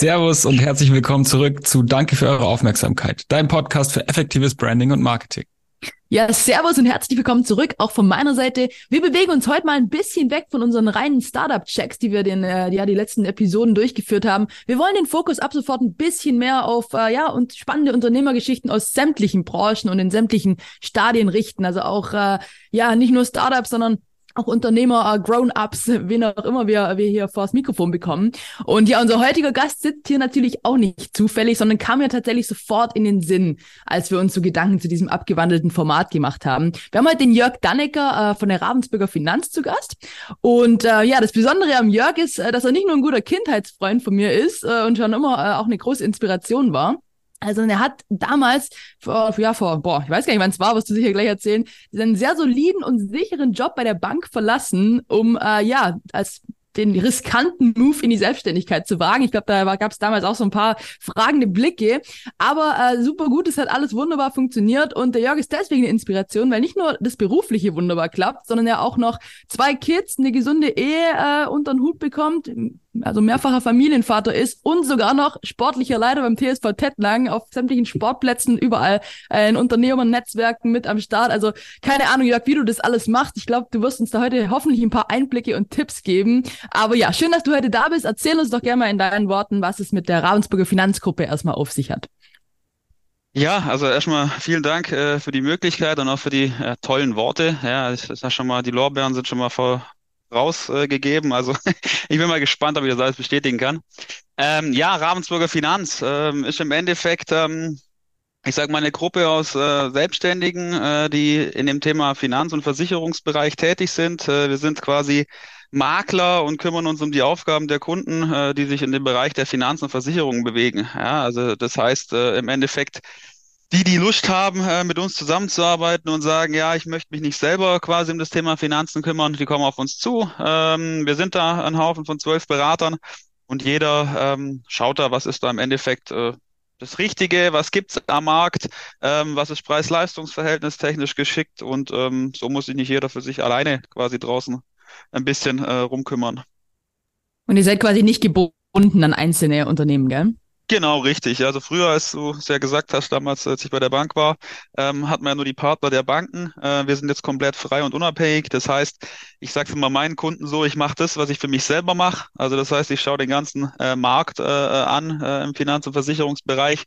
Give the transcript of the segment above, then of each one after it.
Servus und herzlich willkommen zurück zu Danke für eure Aufmerksamkeit, dein Podcast für effektives Branding und Marketing. Ja, Servus und herzlich willkommen zurück, auch von meiner Seite. Wir bewegen uns heute mal ein bisschen weg von unseren reinen Startup-Checks, die wir den, äh, ja, die letzten Episoden durchgeführt haben. Wir wollen den Fokus ab sofort ein bisschen mehr auf, äh, ja, und spannende Unternehmergeschichten aus sämtlichen Branchen und in sämtlichen Stadien richten. Also auch, äh, ja, nicht nur Startups, sondern auch Unternehmer, äh, Grown-ups, wen auch immer wir, wir hier vors Mikrofon bekommen. Und ja, unser heutiger Gast sitzt hier natürlich auch nicht zufällig, sondern kam mir tatsächlich sofort in den Sinn, als wir uns so Gedanken zu diesem abgewandelten Format gemacht haben. Wir haben heute den Jörg Dannecker äh, von der Ravensburger Finanz zu Gast. Und äh, ja, das Besondere am Jörg ist, äh, dass er nicht nur ein guter Kindheitsfreund von mir ist äh, und schon immer äh, auch eine große Inspiration war, also er hat damals, vor, ja, vor, boah, ich weiß gar nicht, wann es war, wirst du sicher gleich erzählen, einen sehr soliden und sicheren Job bei der Bank verlassen, um äh, ja als den riskanten Move in die Selbstständigkeit zu wagen. Ich glaube, da gab es damals auch so ein paar fragende Blicke. Aber äh, super gut, es hat alles wunderbar funktioniert. Und der Jörg ist deswegen eine Inspiration, weil nicht nur das Berufliche wunderbar klappt, sondern er auch noch zwei Kids, eine gesunde Ehe äh, unter den Hut bekommt, also mehrfacher Familienvater ist und sogar noch sportlicher Leiter beim TSV Tettlang auf sämtlichen Sportplätzen überall äh, in Unternehmernetzwerken mit am Start. Also keine Ahnung, Jörg, wie du das alles machst. Ich glaube, du wirst uns da heute hoffentlich ein paar Einblicke und Tipps geben. Aber ja, schön, dass du heute da bist. Erzähl uns doch gerne mal in deinen Worten, was es mit der Ravensburger Finanzgruppe erstmal auf sich hat. Ja, also erstmal vielen Dank äh, für die Möglichkeit und auch für die äh, tollen Worte. Ja, ich sag schon mal, die Lorbeeren sind schon mal vor, rausgegeben. Äh, also ich bin mal gespannt, ob ich das alles bestätigen kann. Ähm, ja, Ravensburger Finanz ähm, ist im Endeffekt, ähm, ich sage mal, eine Gruppe aus äh, Selbstständigen, äh, die in dem Thema Finanz- und Versicherungsbereich tätig sind. Äh, wir sind quasi Makler und kümmern uns um die Aufgaben der Kunden, äh, die sich in dem Bereich der Finanz- und Versicherungen bewegen. Ja, also das heißt äh, im Endeffekt die, die Lust haben, äh, mit uns zusammenzuarbeiten und sagen, ja, ich möchte mich nicht selber quasi um das Thema Finanzen kümmern, die kommen auf uns zu. Ähm, wir sind da ein Haufen von zwölf Beratern und jeder ähm, schaut da, was ist da im Endeffekt äh, das Richtige, was gibt's am Markt, ähm, was ist Preis-Leistungs-Verhältnis technisch geschickt und ähm, so muss sich nicht jeder für sich alleine quasi draußen ein bisschen äh, rumkümmern. Und ihr seid quasi nicht gebunden an einzelne Unternehmen, gell? Genau, richtig. Also früher, als du es ja gesagt hast, damals, als ich bei der Bank war, ähm, hatten wir ja nur die Partner der Banken. Äh, wir sind jetzt komplett frei und unabhängig. Das heißt, ich sage immer meinen Kunden so, ich mache das, was ich für mich selber mache. Also das heißt, ich schaue den ganzen äh, Markt äh, an äh, im Finanz- und Versicherungsbereich.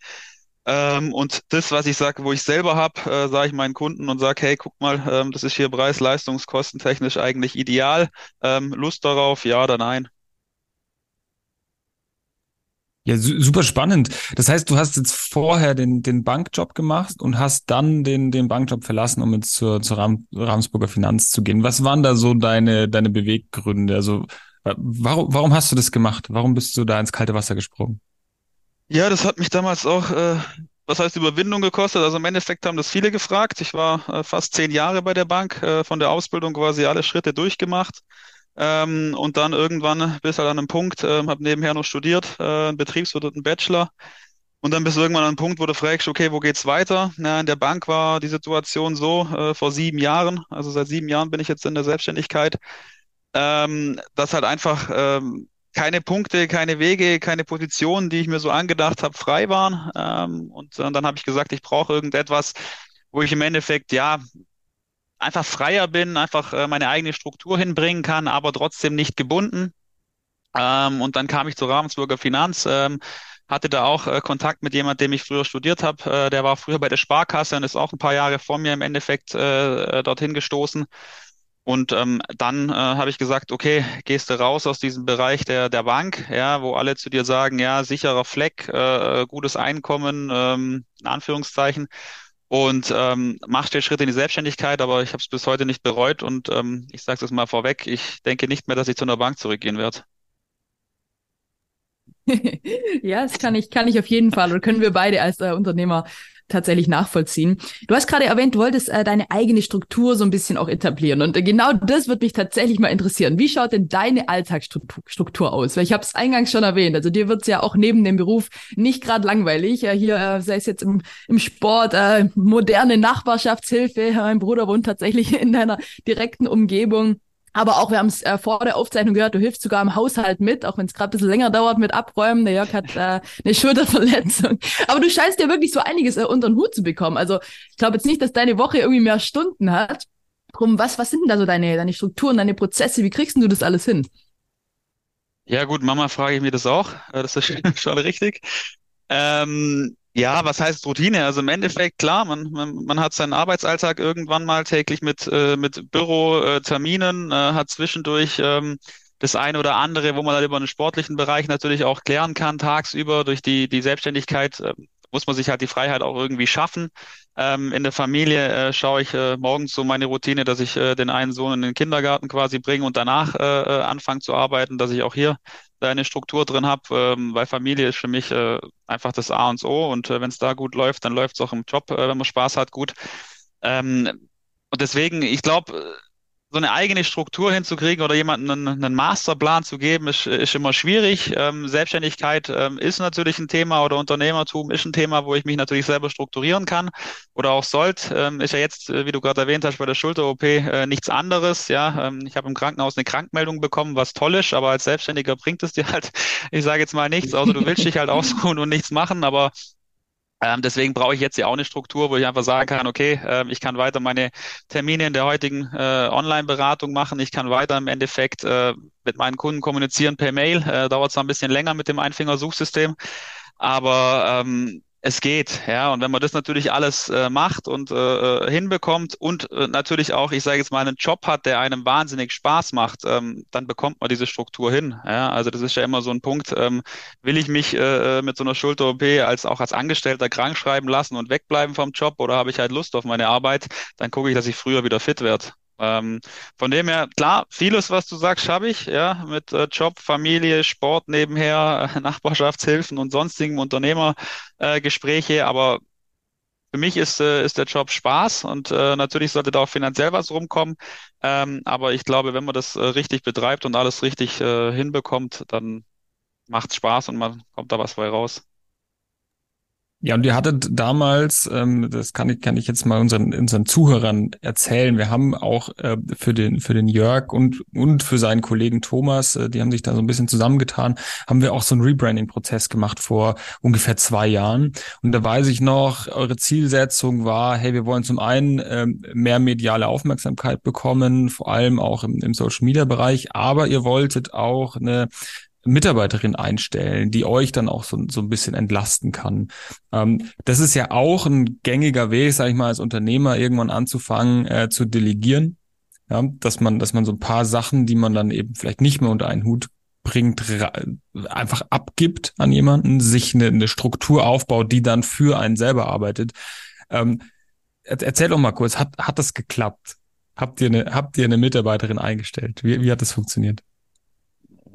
Ähm, und das, was ich sage, wo ich selber habe, äh, sage ich meinen Kunden und sage, hey, guck mal, ähm, das ist hier Preis, Leistungskostentechnisch eigentlich ideal. Ähm, Lust darauf, ja oder nein? Ja, su super spannend. Das heißt, du hast jetzt vorher den, den Bankjob gemacht und hast dann den, den Bankjob verlassen, um jetzt zur, zur Ram Ramsburger Finanz zu gehen. Was waren da so deine, deine Beweggründe? Also, warum, warum hast du das gemacht? Warum bist du da ins kalte Wasser gesprungen? Ja, das hat mich damals auch, äh, was heißt Überwindung gekostet? Also im Endeffekt haben das viele gefragt. Ich war äh, fast zehn Jahre bei der Bank, äh, von der Ausbildung quasi alle Schritte durchgemacht. Ähm, und dann irgendwann bis halt an einem Punkt, äh, habe nebenher noch studiert, äh, Betriebswirt und einen Bachelor. Und dann bist du irgendwann an einem Punkt, wo du fragst, okay, wo geht's weiter? Na, in der Bank war die Situation so äh, vor sieben Jahren, also seit sieben Jahren bin ich jetzt in der Selbstständigkeit, ähm, dass halt einfach ähm, keine Punkte, keine Wege, keine Positionen, die ich mir so angedacht habe, frei waren. Ähm, und, und dann habe ich gesagt, ich brauche irgendetwas, wo ich im Endeffekt ja einfach freier bin, einfach äh, meine eigene Struktur hinbringen kann, aber trotzdem nicht gebunden. Ähm, und dann kam ich zur Ravensburger Finanz, ähm, hatte da auch äh, Kontakt mit jemandem, dem ich früher studiert habe. Äh, der war früher bei der Sparkasse und ist auch ein paar Jahre vor mir im Endeffekt äh, äh dorthin gestoßen. Und ähm, dann äh, habe ich gesagt, okay, gehst du raus aus diesem Bereich der, der Bank, ja, wo alle zu dir sagen, ja, sicherer Fleck, äh, gutes Einkommen, ähm, in Anführungszeichen und ähm, machst den Schritt in die Selbstständigkeit, aber ich habe es bis heute nicht bereut und ähm, ich sage es mal vorweg, ich denke nicht mehr, dass ich zu einer Bank zurückgehen werde. ja, das kann ich, kann ich auf jeden Fall oder können wir beide als äh, Unternehmer tatsächlich nachvollziehen. Du hast gerade erwähnt, du wolltest äh, deine eigene Struktur so ein bisschen auch etablieren. Und äh, genau das wird mich tatsächlich mal interessieren. Wie schaut denn deine Alltagsstruktur aus? Weil ich habe es eingangs schon erwähnt. Also dir wird's ja auch neben dem Beruf nicht gerade langweilig. Äh, hier, äh, sei es jetzt im, im Sport, äh, moderne Nachbarschaftshilfe. Mein Bruder wohnt tatsächlich in deiner direkten Umgebung. Aber auch, wir haben es äh, vor der Aufzeichnung gehört, du hilfst sogar im Haushalt mit, auch wenn es gerade ein bisschen länger dauert mit Abräumen. Der Jörg hat äh, eine Schulterverletzung. Aber du scheinst ja wirklich so einiges äh, unter den Hut zu bekommen. Also ich glaube jetzt nicht, dass deine Woche irgendwie mehr Stunden hat. Drum, was, was sind denn da so deine, deine Strukturen, deine Prozesse? Wie kriegst du das alles hin? Ja, gut, Mama frage ich mir das auch. Äh, das ist schon richtig. Ähm, ja, was heißt Routine? Also im Endeffekt, klar, man, man, man hat seinen Arbeitsalltag irgendwann mal täglich mit, äh, mit Büroterminen, äh, äh, hat zwischendurch ähm, das eine oder andere, wo man dann über den sportlichen Bereich natürlich auch klären kann, tagsüber durch die, die Selbstständigkeit. Äh, muss man sich halt die Freiheit auch irgendwie schaffen. Ähm, in der Familie äh, schaue ich äh, morgens so meine Routine, dass ich äh, den einen Sohn in den Kindergarten quasi bringe und danach äh, äh anfange zu arbeiten, dass ich auch hier eine Struktur drin habe, ähm, weil Familie ist für mich äh, einfach das A und O und äh, wenn es da gut läuft, dann läuft es auch im Job, äh, wenn man Spaß hat, gut. Ähm, und deswegen, ich glaube, so eine eigene Struktur hinzukriegen oder jemanden einen, einen Masterplan zu geben, ist, ist immer schwierig. Ähm, Selbstständigkeit ähm, ist natürlich ein Thema oder Unternehmertum ist ein Thema, wo ich mich natürlich selber strukturieren kann oder auch sollte. Ähm, ist ja jetzt, äh, wie du gerade erwähnt hast, bei der Schulter-OP äh, nichts anderes. Ja, ähm, ich habe im Krankenhaus eine Krankmeldung bekommen, was toll ist, aber als Selbstständiger bringt es dir halt, ich sage jetzt mal nichts, außer du willst dich halt ausruhen und nichts machen, aber deswegen brauche ich jetzt ja auch eine Struktur, wo ich einfach sagen kann, okay, äh, ich kann weiter meine Termine in der heutigen äh, Online-Beratung machen. Ich kann weiter im Endeffekt äh, mit meinen Kunden kommunizieren per Mail. Äh, dauert zwar ein bisschen länger mit dem Einfingersuchsystem, aber ähm, es geht, ja. Und wenn man das natürlich alles äh, macht und äh, äh, hinbekommt und äh, natürlich auch, ich sage jetzt mal, einen Job hat, der einem wahnsinnig Spaß macht, ähm, dann bekommt man diese Struktur hin. Ja? Also das ist ja immer so ein Punkt, ähm, will ich mich äh, äh mit so einer Schulter-OP als auch als Angestellter krank schreiben lassen und wegbleiben vom Job oder habe ich halt Lust auf meine Arbeit, dann gucke ich, dass ich früher wieder fit werde. Ähm, von dem her, klar, vieles, was du sagst, habe ich, ja, mit äh, Job, Familie, Sport nebenher, Nachbarschaftshilfen und sonstigen Unternehmergespräche, äh, aber für mich ist, äh, ist der Job Spaß und äh, natürlich sollte da auch finanziell was rumkommen. Ähm, aber ich glaube, wenn man das äh, richtig betreibt und alles richtig hinbekommt, dann macht Spaß und man kommt da was bei raus. Ja, und ihr hattet damals, ähm, das kann ich, kann ich jetzt mal unseren, unseren Zuhörern erzählen, wir haben auch äh, für den, für den Jörg und, und für seinen Kollegen Thomas, äh, die haben sich da so ein bisschen zusammengetan, haben wir auch so einen Rebranding-Prozess gemacht vor ungefähr zwei Jahren. Und da weiß ich noch, eure Zielsetzung war, hey, wir wollen zum einen äh, mehr mediale Aufmerksamkeit bekommen, vor allem auch im, im Social-Media-Bereich, aber ihr wolltet auch eine Mitarbeiterin einstellen, die euch dann auch so, so ein bisschen entlasten kann. Ähm, das ist ja auch ein gängiger Weg, sage ich mal, als Unternehmer irgendwann anzufangen äh, zu delegieren. Ja, dass man, dass man so ein paar Sachen, die man dann eben vielleicht nicht mehr unter einen Hut bringt, einfach abgibt an jemanden, sich eine, eine Struktur aufbaut, die dann für einen selber arbeitet. Ähm, erzähl doch mal kurz, hat, hat das geklappt? Habt ihr eine, habt ihr eine Mitarbeiterin eingestellt? Wie, wie hat das funktioniert?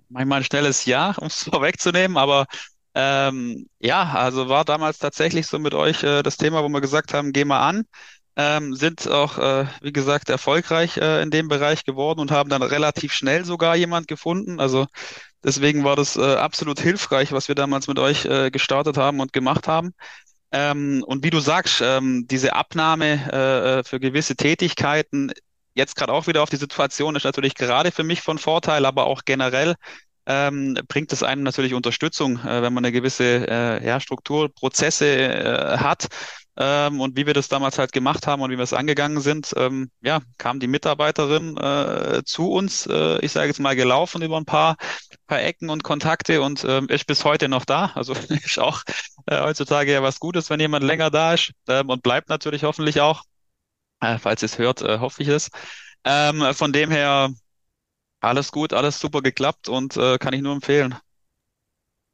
Manchmal ein schnelles Ja, um es vorwegzunehmen, aber ähm, ja, also war damals tatsächlich so mit euch äh, das Thema, wo wir gesagt haben, geh mal an. Ähm, sind auch, äh, wie gesagt, erfolgreich äh, in dem Bereich geworden und haben dann relativ schnell sogar jemand gefunden. Also deswegen war das äh, absolut hilfreich, was wir damals mit euch äh, gestartet haben und gemacht haben. Ähm, und wie du sagst, ähm, diese Abnahme äh, äh für gewisse Tätigkeiten jetzt gerade auch wieder auf die Situation ist natürlich gerade für mich von Vorteil, aber auch generell ähm, bringt es einem natürlich Unterstützung, äh, wenn man eine gewisse äh, ja, Struktur, Prozesse äh, hat. Ähm, und wie wir das damals halt gemacht haben und wie wir es angegangen sind, ähm, ja, kam die Mitarbeiterin äh, zu uns, äh, ich sage jetzt mal gelaufen über ein paar, paar Ecken und Kontakte und äh, ist bis heute noch da. Also ist auch äh, heutzutage ja was Gutes, wenn jemand länger da ist ähm, und bleibt natürlich hoffentlich auch. Äh, falls ihr es hört, äh, hoffe ich es. Ähm, von dem her, alles gut, alles super geklappt und äh, kann ich nur empfehlen.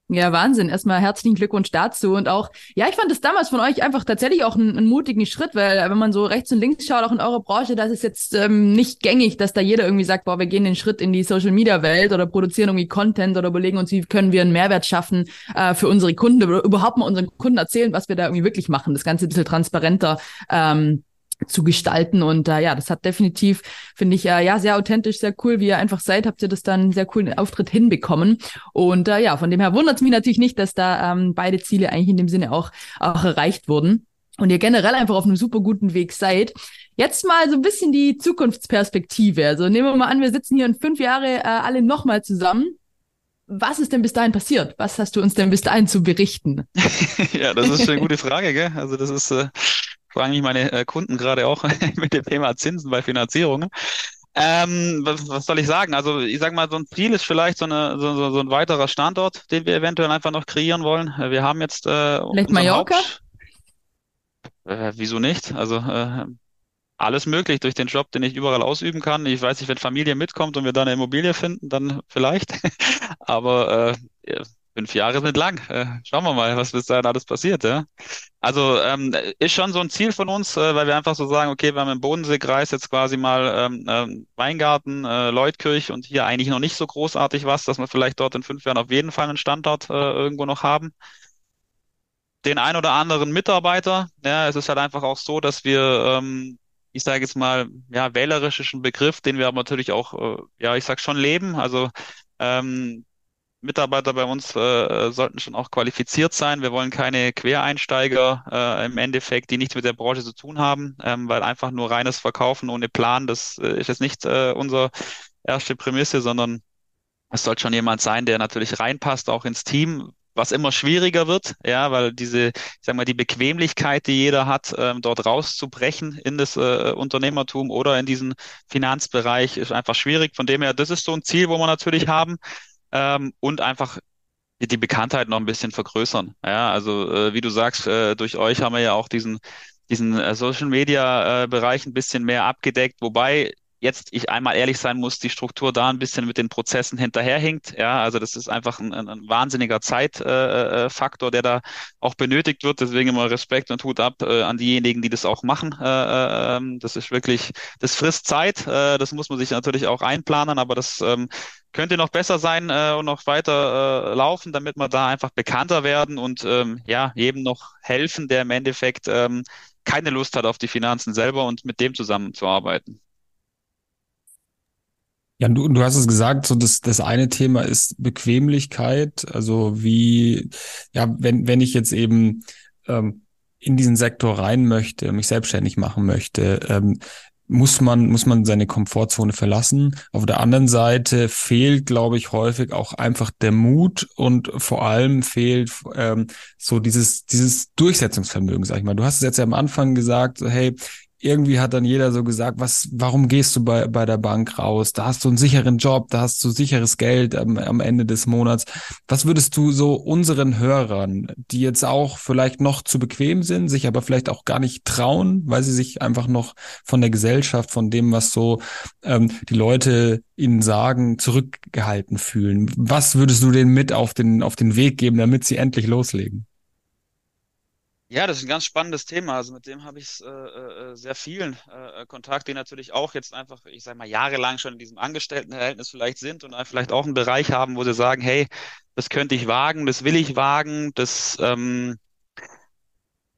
Ja, Wahnsinn. Erstmal herzlichen Glückwunsch dazu. Und auch, ja, ich fand es damals von euch einfach tatsächlich auch einen, einen mutigen Schritt, weil äh, wenn man so rechts und links schaut, auch in eurer Branche, das ist jetzt ähm, nicht gängig, dass da jeder irgendwie sagt, boah, wir gehen den Schritt in die Social Media Welt oder produzieren irgendwie Content oder überlegen uns, wie können wir einen Mehrwert schaffen äh, für unsere Kunden oder überhaupt mal unseren Kunden erzählen, was wir da irgendwie wirklich machen. Das Ganze ein bisschen transparenter. Ähm, zu gestalten. Und äh, ja, das hat definitiv, finde ich, äh, ja, sehr authentisch, sehr cool, wie ihr einfach seid, habt ihr das dann sehr coolen Auftritt hinbekommen. Und äh, ja, von dem her wundert es mich natürlich nicht, dass da ähm, beide Ziele eigentlich in dem Sinne auch, auch erreicht wurden und ihr generell einfach auf einem super guten Weg seid. Jetzt mal so ein bisschen die Zukunftsperspektive. Also nehmen wir mal an, wir sitzen hier in fünf Jahre äh, alle nochmal zusammen. Was ist denn bis dahin passiert? Was hast du uns denn bis dahin zu berichten? ja, das ist eine gute Frage, gell? Also das ist, äh, fragen mich meine äh, Kunden gerade auch mit dem Thema Zinsen bei Finanzierungen. Ähm, was, was soll ich sagen? Also ich sage mal, so ein Ziel ist vielleicht so, eine, so, so, so ein weiterer Standort, den wir eventuell einfach noch kreieren wollen. Wir haben jetzt äh, vielleicht Mallorca. Haupt äh, wieso nicht? Also äh, alles möglich durch den Job, den ich überall ausüben kann. Ich weiß nicht, wenn Familie mitkommt und wir da eine Immobilie finden, dann vielleicht. Aber äh, fünf Jahre sind lang. Äh, schauen wir mal, was bis dahin alles passiert. Ja? Also ähm, ist schon so ein Ziel von uns, äh, weil wir einfach so sagen, okay, wir haben im Bodenseekreis jetzt quasi mal ähm, ähm, Weingarten, äh, Leutkirch und hier eigentlich noch nicht so großartig was, dass wir vielleicht dort in fünf Jahren auf jeden Fall einen Standort äh, irgendwo noch haben den ein oder anderen Mitarbeiter. Ja, es ist halt einfach auch so, dass wir ähm, ich sage jetzt mal, ja, wählerisch ist ein Begriff, den wir aber natürlich auch, äh, ja, ich sag schon leben. Also ähm, Mitarbeiter bei uns äh, sollten schon auch qualifiziert sein. Wir wollen keine Quereinsteiger äh, im Endeffekt, die nichts mit der Branche zu tun haben, ähm, weil einfach nur reines Verkaufen ohne Plan, das äh, ist jetzt nicht äh, unsere erste Prämisse, sondern es sollte schon jemand sein, der natürlich reinpasst, auch ins Team, was immer schwieriger wird, ja, weil diese, ich sag mal, die Bequemlichkeit, die jeder hat, ähm, dort rauszubrechen in das äh, Unternehmertum oder in diesen Finanzbereich, ist einfach schwierig. Von dem her, das ist so ein Ziel, wo wir natürlich haben ähm, und einfach die Bekanntheit noch ein bisschen vergrößern. Ja, also äh, wie du sagst, äh, durch euch haben wir ja auch diesen diesen äh, Social Media äh, Bereich ein bisschen mehr abgedeckt, wobei jetzt ich einmal ehrlich sein muss, die Struktur da ein bisschen mit den Prozessen hinterherhinkt. Ja, also das ist einfach ein, ein, ein wahnsinniger Zeitfaktor, äh, äh der da auch benötigt wird. Deswegen immer Respekt und Hut ab äh, an diejenigen, die das auch machen. Äh, äh, ähm, das ist wirklich, das frisst Zeit. Äh, das muss man sich natürlich auch einplanen, aber das ähm, könnte noch besser sein äh, und noch weiter äh, laufen, damit wir da einfach bekannter werden und ähm, ja, jedem noch helfen, der im Endeffekt ähm, keine Lust hat auf die Finanzen selber und mit dem zusammenzuarbeiten. Ja, du, du hast es gesagt, so das, das eine Thema ist Bequemlichkeit. Also wie, ja, wenn, wenn ich jetzt eben ähm, in diesen Sektor rein möchte, mich selbstständig machen möchte, ähm, muss man, muss man seine Komfortzone verlassen. Auf der anderen Seite fehlt, glaube ich, häufig auch einfach der Mut und vor allem fehlt ähm, so dieses, dieses Durchsetzungsvermögen, sag ich mal. Du hast es jetzt ja am Anfang gesagt, so, hey, irgendwie hat dann jeder so gesagt, was, warum gehst du bei, bei der Bank raus? Da hast du einen sicheren Job, da hast du sicheres Geld am, am Ende des Monats. Was würdest du so unseren Hörern, die jetzt auch vielleicht noch zu bequem sind, sich aber vielleicht auch gar nicht trauen, weil sie sich einfach noch von der Gesellschaft, von dem, was so ähm, die Leute ihnen sagen, zurückgehalten fühlen? Was würdest du denen mit auf den, auf den Weg geben, damit sie endlich loslegen? Ja, das ist ein ganz spannendes Thema. Also mit dem habe ich äh, äh, sehr vielen äh, Kontakt, die natürlich auch jetzt einfach, ich sage mal, jahrelang schon in diesem Angestelltenverhältnis vielleicht sind und vielleicht auch einen Bereich haben, wo sie sagen, hey, das könnte ich wagen, das will ich wagen, das ähm,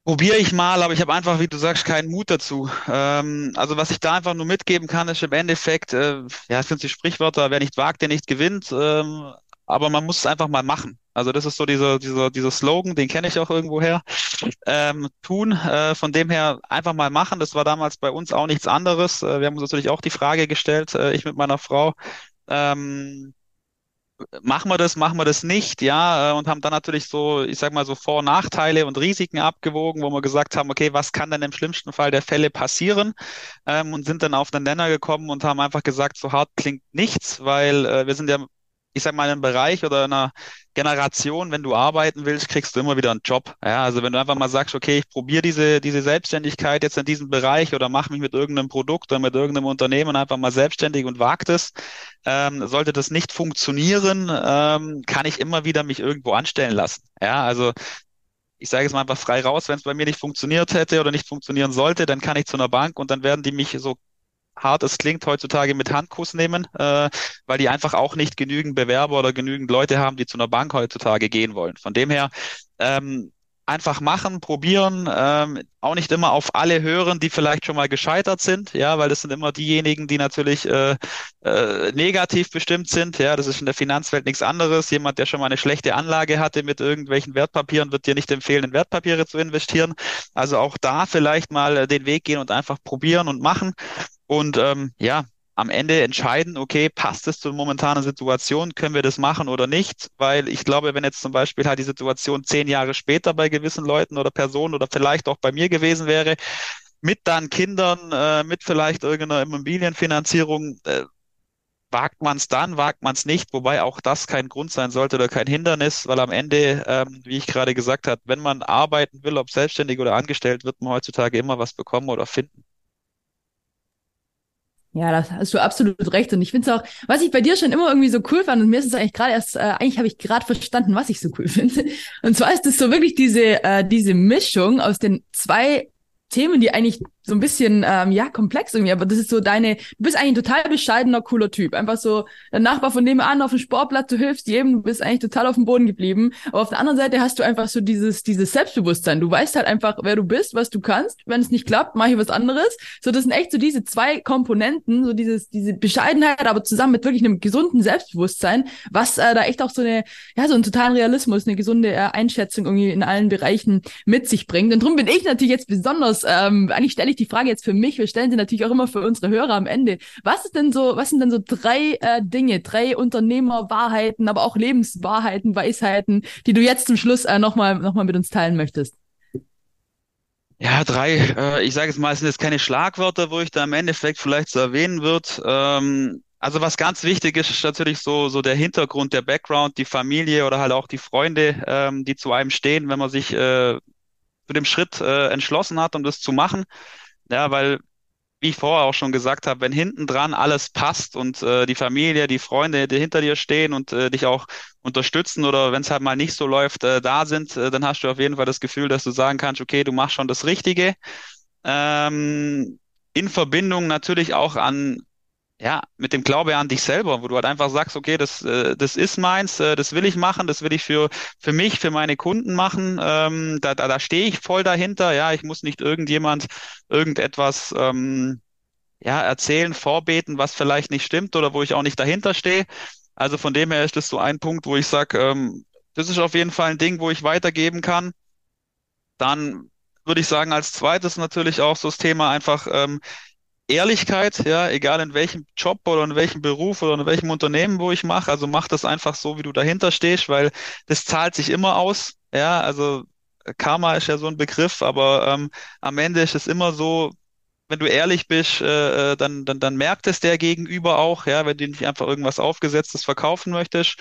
probiere ich mal, aber ich habe einfach, wie du sagst, keinen Mut dazu. Ähm, also was ich da einfach nur mitgeben kann, ist im Endeffekt, äh, ja, es sind die Sprichwörter, wer nicht wagt, der nicht gewinnt. Ähm, aber man muss es einfach mal machen. Also das ist so dieser, dieser, dieser Slogan, den kenne ich auch irgendwoher. Ähm, tun, äh, von dem her einfach mal machen. Das war damals bei uns auch nichts anderes. Äh, wir haben uns natürlich auch die Frage gestellt, äh, ich mit meiner Frau, ähm, machen wir das, machen wir das nicht, ja, äh, und haben dann natürlich so, ich sag mal so Vor- Nachteile und Risiken abgewogen, wo wir gesagt haben, okay, was kann denn im schlimmsten Fall der Fälle passieren? Ähm, und sind dann auf den Nenner gekommen und haben einfach gesagt, so hart klingt nichts, weil äh, wir sind ja ich sag mal, in einem Bereich oder in einer Generation, wenn du arbeiten willst, kriegst du immer wieder einen Job. Ja, also wenn du einfach mal sagst, okay, ich probiere diese, diese Selbstständigkeit jetzt in diesem Bereich oder mache mich mit irgendeinem Produkt oder mit irgendeinem Unternehmen einfach mal selbstständig und wagt es, ähm, sollte das nicht funktionieren, ähm, kann ich immer wieder mich irgendwo anstellen lassen. Ja, also ich sage jetzt mal einfach frei raus, wenn es bei mir nicht funktioniert hätte oder nicht funktionieren sollte, dann kann ich zu einer Bank und dann werden die mich so hart es klingt, heutzutage mit Handkuss nehmen, äh, weil die einfach auch nicht genügend Bewerber oder genügend Leute haben, die zu einer Bank heutzutage gehen wollen. Von dem her, ähm, einfach machen, probieren, ähm, auch nicht immer auf alle hören, die vielleicht schon mal gescheitert sind, ja, weil das sind immer diejenigen, die natürlich äh, äh, negativ bestimmt sind, ja, das ist in der Finanzwelt nichts anderes. Jemand, der schon mal eine schlechte Anlage hatte mit irgendwelchen Wertpapieren, wird dir nicht empfehlen, in Wertpapiere zu investieren. Also auch da vielleicht mal äh, den Weg gehen und einfach probieren und machen. Und ähm, ja, am Ende entscheiden, okay, passt es zur momentanen Situation, können wir das machen oder nicht? Weil ich glaube, wenn jetzt zum Beispiel halt die Situation zehn Jahre später bei gewissen Leuten oder Personen oder vielleicht auch bei mir gewesen wäre, mit dann Kindern, äh, mit vielleicht irgendeiner Immobilienfinanzierung, äh, wagt man es dann, wagt man es nicht, wobei auch das kein Grund sein sollte oder kein Hindernis, weil am Ende, ähm, wie ich gerade gesagt habe, wenn man arbeiten will, ob selbstständig oder angestellt, wird man heutzutage immer was bekommen oder finden. Ja, das hast du absolut recht. Und ich finde es auch, was ich bei dir schon immer irgendwie so cool fand, und mir ist es eigentlich gerade erst, äh, eigentlich habe ich gerade verstanden, was ich so cool finde. Und zwar ist es so wirklich diese, äh, diese Mischung aus den zwei Themen, die eigentlich so ein bisschen, ähm, ja, komplex irgendwie, aber das ist so deine, du bist eigentlich ein total bescheidener, cooler Typ. Einfach so der Nachbar von nebenan auf dem Sportplatz, du hilfst jedem, du bist eigentlich total auf dem Boden geblieben. Aber auf der anderen Seite hast du einfach so dieses, dieses Selbstbewusstsein. Du weißt halt einfach, wer du bist, was du kannst. Wenn es nicht klappt, mach ich was anderes. So, das sind echt so diese zwei Komponenten, so dieses, diese Bescheidenheit, aber zusammen mit wirklich einem gesunden Selbstbewusstsein, was äh, da echt auch so eine, ja, so einen totalen Realismus, eine gesunde äh, Einschätzung irgendwie in allen Bereichen mit sich bringt. Und darum bin ich natürlich jetzt besonders, ähm, eigentlich stelle ich ich die Frage jetzt für mich, wir stellen sie natürlich auch immer für unsere Hörer am Ende. Was ist denn so, was sind denn so drei äh, Dinge, drei Unternehmerwahrheiten, aber auch Lebenswahrheiten, Weisheiten, die du jetzt zum Schluss äh, nochmal noch mal mit uns teilen möchtest? Ja, drei, äh, ich sage es mal, es sind jetzt keine Schlagwörter, wo ich da im Endeffekt vielleicht so erwähnen wird. Ähm, also was ganz wichtig ist, ist natürlich so, so der Hintergrund, der Background, die Familie oder halt auch die Freunde, ähm, die zu einem stehen, wenn man sich äh, zu dem Schritt äh, entschlossen hat, um das zu machen. Ja, weil, wie ich vorher auch schon gesagt habe, wenn hinten dran alles passt und äh, die Familie, die Freunde, die hinter dir stehen und äh, dich auch unterstützen oder wenn es halt mal nicht so läuft, äh, da sind, äh, dann hast du auf jeden Fall das Gefühl, dass du sagen kannst, okay, du machst schon das Richtige. Ähm, in Verbindung natürlich auch an ja, mit dem Glaube an dich selber, wo du halt einfach sagst, okay, das, äh, das ist meins, äh, das will ich machen, das will ich für, für mich, für meine Kunden machen. Ähm, da, da, da stehe ich voll dahinter. Ja, ich muss nicht irgendjemand irgendetwas ähm, ja, erzählen, vorbeten, was vielleicht nicht stimmt oder wo ich auch nicht dahinter stehe. Also von dem her ist das so ein Punkt, wo ich sage, ähm, das ist auf jeden Fall ein Ding, wo ich weitergeben kann. Dann würde ich sagen, als zweites natürlich auch so das Thema einfach, ähm, Ehrlichkeit, ja, egal in welchem Job oder in welchem Beruf oder in welchem Unternehmen, wo ich mache. Also mach das einfach so, wie du dahinter stehst, weil das zahlt sich immer aus. Ja, also Karma ist ja so ein Begriff, aber ähm, am Ende ist es immer so, wenn du ehrlich bist, äh, äh dann, dann, dann merkt es der Gegenüber auch, ja, wenn du nicht einfach irgendwas Aufgesetztes verkaufen möchtest.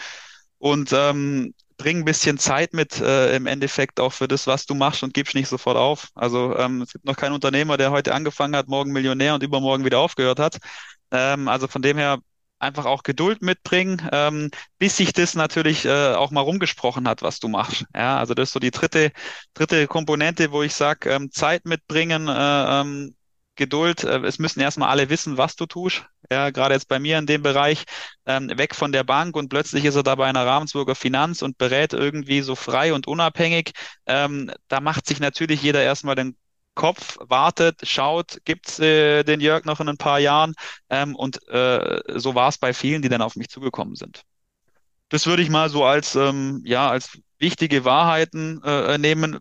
Und ähm, bring ein bisschen Zeit mit äh, im Endeffekt auch für das, was du machst und gibst nicht sofort auf. Also ähm, es gibt noch keinen Unternehmer, der heute angefangen hat, morgen Millionär und übermorgen wieder aufgehört hat. Ähm, also von dem her einfach auch Geduld mitbringen, ähm, bis sich das natürlich äh, auch mal rumgesprochen hat, was du machst. Ja, also das ist so die dritte, dritte Komponente, wo ich sage, ähm, Zeit mitbringen, äh, ähm, Geduld. Äh, es müssen erstmal alle wissen, was du tust. Ja, gerade jetzt bei mir in dem Bereich, ähm, weg von der Bank und plötzlich ist er da bei einer Ravensburger Finanz und berät irgendwie so frei und unabhängig. Ähm, da macht sich natürlich jeder erstmal den Kopf, wartet, schaut, gibt's äh, den Jörg noch in ein paar Jahren? Ähm, und äh, so war es bei vielen, die dann auf mich zugekommen sind. Das würde ich mal so als, ähm, ja, als wichtige Wahrheiten äh, nehmen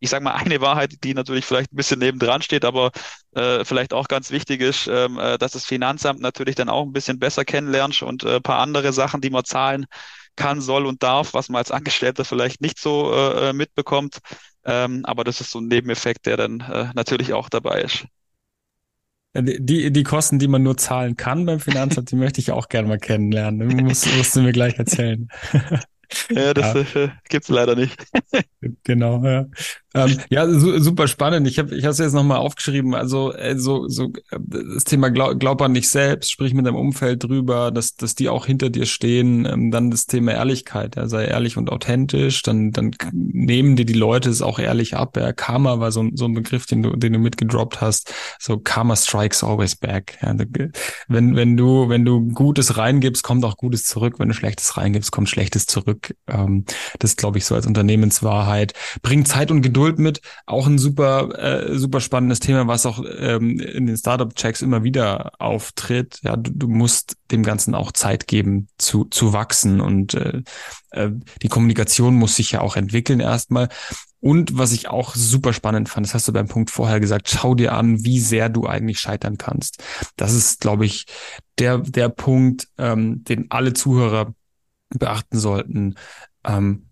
ich sage mal, eine Wahrheit, die natürlich vielleicht ein bisschen nebendran steht, aber äh, vielleicht auch ganz wichtig ist, ähm, äh, dass das Finanzamt natürlich dann auch ein bisschen besser kennenlernt und äh, paar andere Sachen, die man zahlen kann, soll und darf, was man als Angestellter vielleicht nicht so äh, äh mitbekommt. Ähm, aber das ist so ein Nebeneffekt, der dann äh, natürlich auch dabei ist. Die, die Kosten, die man nur zahlen kann beim Finanzamt, die möchte ich auch gerne mal kennenlernen. Musst, musst du mir gleich erzählen. Ja, das ja. Äh, gibt's leider nicht. genau, ja. ähm, ja, su super spannend. Ich habe ich es jetzt nochmal aufgeschrieben. Also äh, so, so äh, das Thema glaub, glaub an dich selbst, sprich mit deinem Umfeld drüber, dass, dass die auch hinter dir stehen. Ähm, dann das Thema Ehrlichkeit, ja, sei ehrlich und authentisch. Dann, dann nehmen dir die Leute es auch ehrlich ab. Ja. Karma war so, so ein Begriff, den du, den du mitgedroppt hast. So Karma strikes always back. Ja. Wenn, wenn du, wenn du Gutes reingibst, kommt auch Gutes zurück. Wenn du Schlechtes reingibst, kommt Schlechtes zurück. Ähm, das glaube ich so als Unternehmenswahrheit. Bringt Zeit und Geduld Geduld mit. Auch ein super, äh, super spannendes Thema, was auch ähm, in den Startup-Checks immer wieder auftritt. Ja, du, du musst dem Ganzen auch Zeit geben zu, zu wachsen und äh, äh, die Kommunikation muss sich ja auch entwickeln erstmal. Und was ich auch super spannend fand, das hast du beim Punkt vorher gesagt, schau dir an, wie sehr du eigentlich scheitern kannst. Das ist, glaube ich, der, der Punkt, ähm, den alle Zuhörer beachten sollten. Ähm,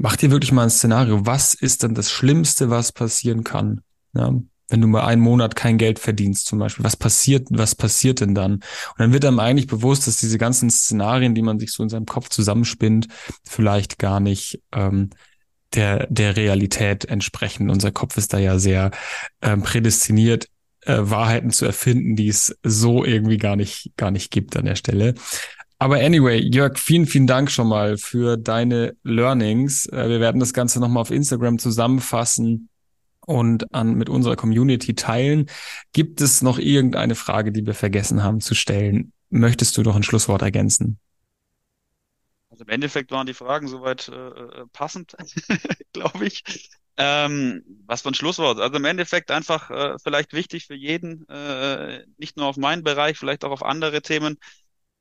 mach dir wirklich mal ein Szenario. Was ist denn das Schlimmste, was passieren kann? Ja, wenn du mal einen Monat kein Geld verdienst zum Beispiel, was passiert, was passiert denn dann? Und dann wird einem eigentlich bewusst, dass diese ganzen Szenarien, die man sich so in seinem Kopf zusammenspinnt, vielleicht gar nicht ähm, der, der Realität entsprechen. Unser Kopf ist da ja sehr ähm, prädestiniert, äh, Wahrheiten zu erfinden, die es so irgendwie gar nicht, gar nicht gibt an der Stelle. Aber anyway, Jörg, vielen, vielen Dank schon mal für deine Learnings. Äh, wir werden das Ganze nochmal auf Instagram zusammenfassen und an, mit unserer Community teilen. Gibt es noch irgendeine Frage, die wir vergessen haben zu stellen? Möchtest du noch ein Schlusswort ergänzen? Also im Endeffekt waren die Fragen soweit äh, äh passend, glaube ich. Ähm, was für ein Schlusswort. Also im Endeffekt einfach äh, vielleicht wichtig für jeden, äh, nicht nur auf meinen Bereich, vielleicht auch auf andere Themen,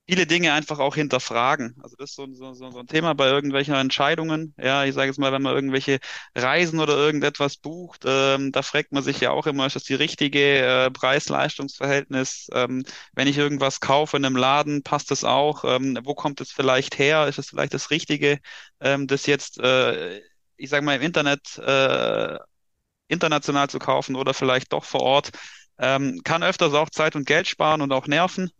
viele Dinge einfach auch hinterfragen. Also das ist so, so, so ein Thema bei irgendwelchen Entscheidungen. Ja, ich sage jetzt mal, wenn man irgendwelche Reisen oder irgendetwas bucht, ähm, da fragt man sich ja auch immer, ist das die richtige äh, Preis-Leistungs-Verhältnis? Ähm, wenn ich irgendwas kaufe in einem Laden, passt das auch? Ähm, wo kommt es vielleicht her? Ist es vielleicht das Richtige, ähm, das jetzt, äh, ich sage mal, im Internet äh, international zu kaufen oder vielleicht doch vor Ort? Ähm, kann öfters auch Zeit und Geld sparen und auch nerven.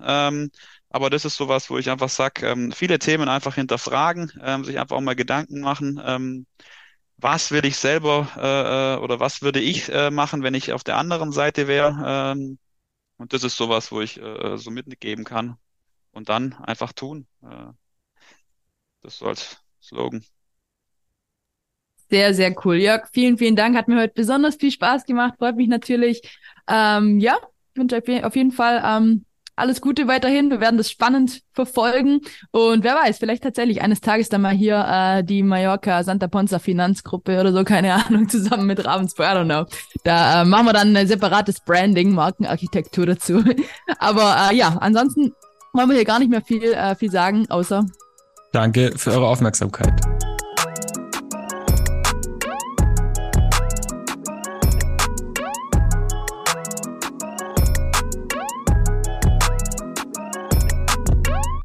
Aber das ist sowas, wo ich einfach sage, ähm, viele Themen einfach hinterfragen, ähm, sich einfach auch mal Gedanken machen, ähm, was will ich selber äh, äh, oder was würde ich äh, machen, wenn ich auf der anderen Seite wäre. Ähm, und das ist sowas, wo ich äh, so mitgeben kann. Und dann einfach tun. Äh, das so als Slogan. Sehr, sehr cool. Jörg, vielen, vielen Dank. Hat mir heute besonders viel Spaß gemacht. Freut mich natürlich. Ähm, ja, wünsche auf jeden Fall ähm, alles Gute weiterhin. Wir werden das spannend verfolgen. Und wer weiß, vielleicht tatsächlich eines Tages dann mal hier äh, die Mallorca Santa Ponza Finanzgruppe oder so, keine Ahnung, zusammen mit Ravensburg, I don't know. Da äh, machen wir dann ein separates Branding, Markenarchitektur dazu. Aber äh, ja, ansonsten wollen wir hier gar nicht mehr viel, äh, viel sagen, außer Danke für eure Aufmerksamkeit.